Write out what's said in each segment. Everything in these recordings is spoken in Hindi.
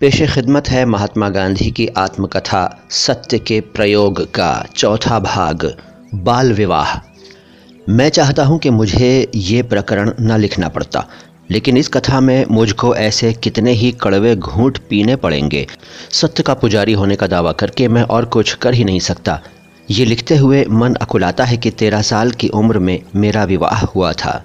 पेश खिदमत है महात्मा गांधी की आत्मकथा सत्य के प्रयोग का चौथा भाग, बाल विवाह। मैं चाहता हूँ कि मुझे ये प्रकरण न लिखना पड़ता, लेकिन इस कथा में मुझको ऐसे कितने ही कड़वे घूंट पीने पड़ेंगे। सत्य का पुजारी होने का दावा करके मैं और कुछ कर ही नहीं सकता। ये लिखते हुए मन अकुलाता है कि तेरह साल की उम्र में मेरा विवाह हुआ था।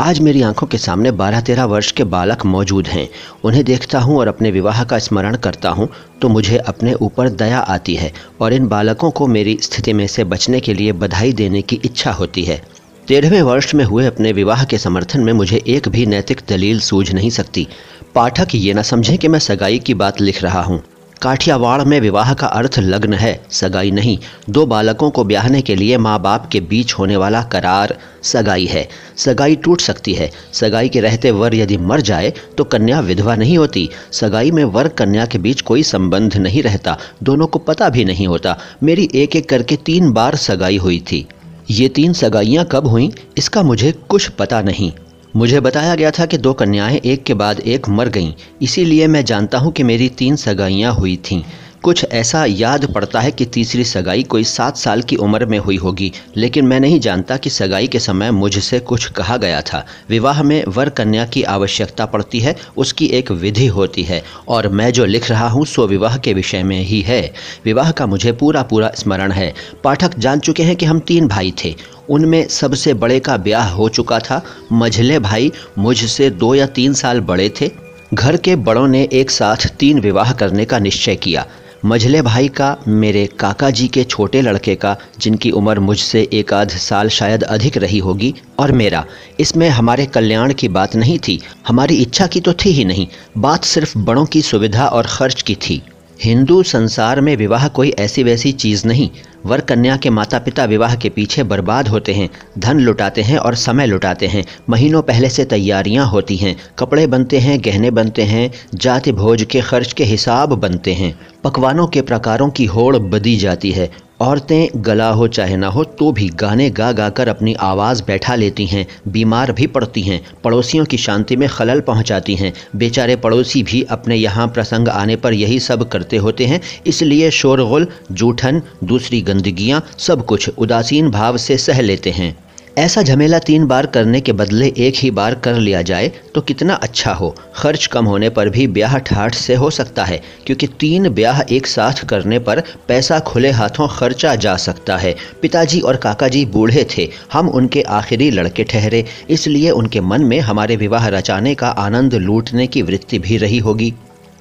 आज मेरी आँखों के सामने बारह तेरह वर्ष के बालक मौजूद हैं। उन्हें देखता हूँ और अपने विवाह का स्मरण करता हूँ तो मुझे अपने ऊपर दया आती है और इन बालकों को मेरी स्थिति में से बचने के लिए बधाई देने की इच्छा होती है। तेरहवें वर्ष में हुए अपने विवाह के समर्थन में मुझे एक भी नैतिक दलील सूझ नहीं सकती। पाठक ये न समझें कि मैं सगाई की बात लिख रहा हूँ। काठियावाड़ में विवाह का अर्थ लग्न है, सगाई नहीं। दो बालकों को ब्याहने के लिए माँ बाप के बीच होने वाला करार सगाई है। सगाई टूट सकती है। सगाई के रहते वर यदि मर जाए तो कन्या विधवा नहीं होती। सगाई में वर कन्या के बीच कोई संबंध नहीं रहता। दोनों को पता भी नहीं होता। मेरी एक एक करके तीन बार सगाई हुई थी। ये तीन सगाइयाँ कब हुई, इसका मुझे कुछ पता नहीं। मुझे बताया गया था कि दो कन्याएँ एक के बाद एक मर गईं। इसीलिए मैं जानता हूँ कि मेरी तीन सगाइयाँ हुई थीं। कुछ ऐसा याद पड़ता है कि तीसरी सगाई कोई सात साल की उम्र में हुई होगी, लेकिन मैं नहीं जानता कि सगाई के समय मुझसे कुछ कहा गया था। विवाह में वर कन्या की आवश्यकता पड़ती है, उसकी एक विधि होती है, और मैं जो लिख रहा हूँ सो विवाह के विषय में ही है। विवाह का मुझे पूरा पूरा स्मरण है। पाठक जान चुके हैं कि हम तीन भाई थे। उनमें सबसे बड़े का ब्याह हो चुका था। मझले भाई मुझसे दो या तीन साल बड़े थे। घर के बड़ों ने एक साथ तीन विवाह करने का निश्चय किया। मझले भाई का, मेरे काका जी के छोटे लड़के का, जिनकी उम्र मुझसे एक आध साल शायद अधिक रही होगी, और मेरा। इसमें हमारे कल्याण की बात नहीं थी। हमारी इच्छा की तो थी ही नहीं। बात सिर्फ़ बड़ों की सुविधा और खर्च की थी। हिंदू संसार में विवाह कोई ऐसी वैसी चीज़ नहीं। वर कन्या के माता पिता विवाह के पीछे बर्बाद होते हैं, धन लुटाते हैं और समय लुटाते हैं। महीनों पहले से तैयारियाँ होती हैं, कपड़े बनते हैं, गहने बनते हैं, जाति भोज के खर्च के हिसाब बनते हैं। पकवानों के प्रकारों की होड़ बदी जाती है। औरतें गला हो चाहे ना हो तो भी गाने गा गा कर अपनी आवाज़ बैठा लेती हैं, बीमार भी पड़ती हैं, पड़ोसियों की शांति में खलल पहुंचाती हैं। बेचारे पड़ोसी भी अपने यहाँ प्रसंग आने पर यही सब करते होते हैं, इसलिए शोरगुल, जूठन, दूसरी गंदगियाँ, सब कुछ उदासीन भाव से सह लेते हैं। ऐसा झमेला तीन बार करने के बदले एक ही बार कर लिया जाए तो कितना अच्छा हो। खर्च कम होने पर भी ब्याह ठाठ से हो सकता है, क्योंकि तीन ब्याह एक साथ करने पर पैसा खुले हाथों खर्चा जा सकता है। पिताजी और काका जी बूढ़े थे, हम उनके आखिरी लड़के ठहरे, इसलिए उनके मन में हमारे विवाह रचाने का आनंद लूटने की वृत्ति भी रही होगी।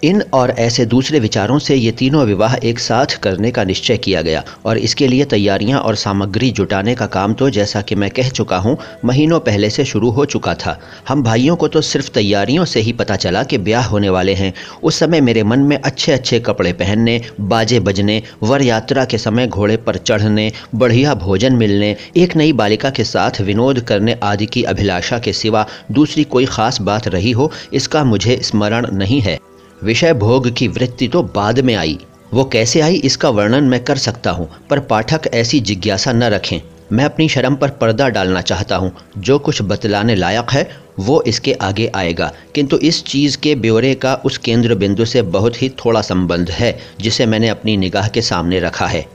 इन और ऐसे दूसरे विचारों से ये तीनों विवाह एक साथ करने का निश्चय किया गया और इसके लिए तैयारियाँ और सामग्री जुटाने का काम तो जैसा कि मैं कह चुका हूँ, महीनों पहले से शुरू हो चुका था। हम भाइयों को तो सिर्फ़ तैयारियों से ही पता चला कि ब्याह होने वाले हैं। उस समय मेरे मन में अच्छे अच्छे कपड़े पहनने, बाजे बजने, वर यात्रा के समय घोड़े पर चढ़ने, बढ़िया भोजन मिलने, एक नई बालिका के साथ विनोद करने आदि की अभिलाषा के सिवा दूसरी कोई खास बात रही हो, इसका मुझे स्मरण नहीं है। विषय भोग की वृत्ति तो बाद में आई। वो कैसे आई, इसका वर्णन मैं कर सकता हूँ, पर पाठक ऐसी जिज्ञासा न रखें। मैं अपनी शर्म पर पर्दा डालना चाहता हूँ। जो कुछ बतलाने लायक है, वो इसके आगे आएगा। किंतु इस चीज़ के ब्यौरे का उस केंद्र बिंदु से बहुत ही थोड़ा संबंध है, जिसे मैंने अपनी निगाह के सामने रखा है।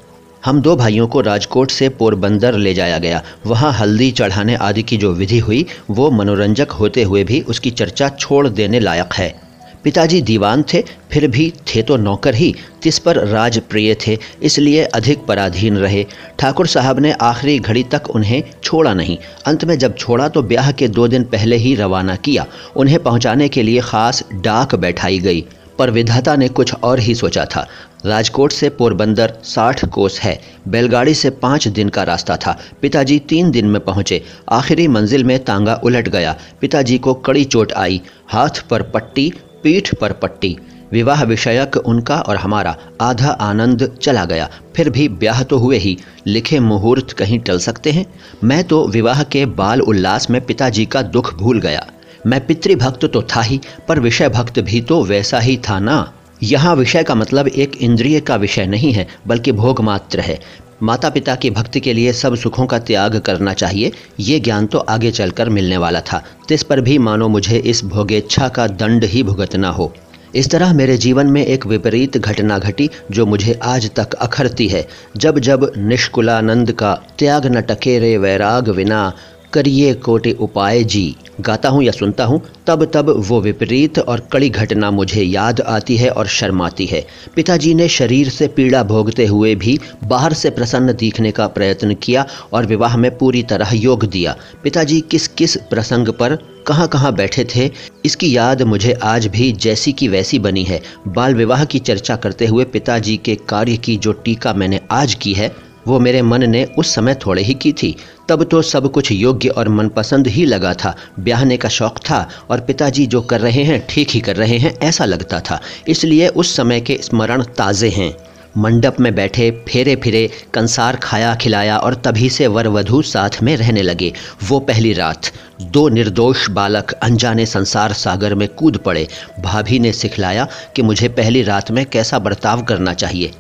हम दो भाइयों को राजकोट से पोरबंदर ले जाया गया। वहाँ हल्दी चढ़ाने आदि की जो विधि हुई, वो मनोरंजक होते हुए भी उसकी चर्चा छोड़ देने लायक है। पिताजी दीवान थे, फिर भी थे तो नौकर ही तिस पर राज प्रिय थे, इसलिए अधिक पराधीन रहे। ठाकुर साहब ने आखिरी घड़ी तक उन्हें छोड़ा नहीं। अंत में जब छोड़ा तो ब्याह के दो दिन पहले ही रवाना किया। उन्हें पहुँचाने के लिए ख़ास डाक बैठाई गई, पर विधाता ने कुछ और ही सोचा था। राजकोट से पोरबंदर साठ कोस है, बैलगाड़ी से पाँच दिन का रास्ता था। पिताजी तीन दिन में पहुँचे। आखिरी मंजिल में तांगा उलट गया। पिताजी को कड़ी चोट आई। हाथ पर पट्टी पीठ पर पट्टी। विवाह विषयक उनका और हमारा आधा आनंद चला गया। फिर भी ब्याह तो हुए ही। लिखे मुहूर्त कहीं टल सकते हैं? मैं तो विवाह के बाल उल्लास में पिताजी का दुख भूल गया। मैं पितृभक्त तो था ही, पर विषय भक्त भी तो वैसा ही था ना। यहाँ विषय का मतलब एक इंद्रिय का विषय नहीं है, बल्कि भोग मात्र है। माता पिता की भक्ति के लिए सब सुखों का त्याग करना चाहिए। ये ज्ञान तो आगे चलकर मिलने वाला था। तिस पर भी मानो मुझे इस भोगेच्छा का दंड ही भुगतना हो। इस तरह मेरे जीवन में एक विपरीत घटना घटी, जो मुझे आज तक अखरती है। जब जब निष्कुलानंद का त्याग न टके रे वैराग विना, करिए कोटि उपाय जी। गाता हूँ या सुनता हूँ, तब तब वो विपरीत और कड़ी घटना मुझे याद आती है और शर्माती है। पिताजी ने शरीर से पीड़ा भोगते हुए भी बाहर से प्रसन्न दिखने का प्रयत्न किया और विवाह में पूरी तरह योग दिया। पिताजी किस किस प्रसंग पर, कहाँ कहाँ बैठे थे, इसकी याद मुझे आज भी जैसी की वैसी बनी है। बाल विवाह की चर्चा करते हुए पिताजी के कार्य की जो टीका मैंने आज की है, वो मेरे मन ने उस समय थोड़े ही की थी। तब तो सब कुछ योग्य और मनपसंद ही लगा था। ब्याहने का शौक था और पिताजी जो कर रहे हैं, ठीक ही कर रहे हैं, ऐसा लगता था। इसलिए उस समय के स्मरण ताज़े हैं। मंडप में बैठे फेरे फिरे कंसार खाया, खिलाया और तभी से वर वधु साथ में रहने लगे। वो पहली रात, दो निर्दोष बालक अनजाने संसार सागर में कूद पड़े। भाभी ने सिखलाया कि मुझे पहली रात में कैसा बर्ताव करना चाहिए।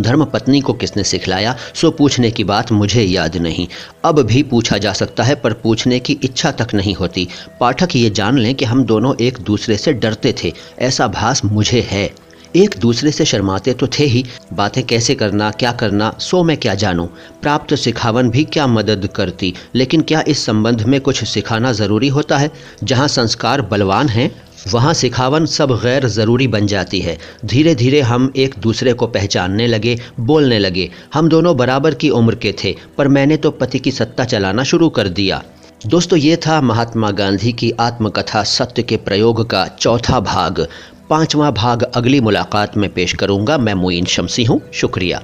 धर्म पत्नी को किसने सिखलाया? सो पूछने की बात मुझे याद नहीं। अब भी पूछा जा सकता है, पर पूछने की इच्छा तक नहीं होती। पाठक ये जान लें कि हम दोनों एक दूसरे से डरते थे। ऐसा भास मुझे है। एक दूसरे से शर्माते तो थे ही। बातें कैसे करना, क्या करना, सो मैं क्या जानूं? प्राप्त सिखावन भी क्या मदद करती? लेकिन क्या इस संबंध में कुछ सिखाना ज़रूरी होता है? जहाँ संस्कार बलवान हैं वहाँ सिखावन सब गैर ज़रूरी बन जाती है। धीरे धीरे हम एक दूसरे को पहचानने लगे, बोलने लगे, हम दोनों बराबर की उम्र के थे, पर मैंने तो पति की सत्ता चलाना शुरू कर दिया। दोस्तों, ये था महात्मा गांधी की आत्मकथा सत्य के प्रयोग का चौथा भाग। पांचवा भाग अगली मुलाकात में पेश करूँगा। मैं मोइन शमसी हूँ। शुक्रिया।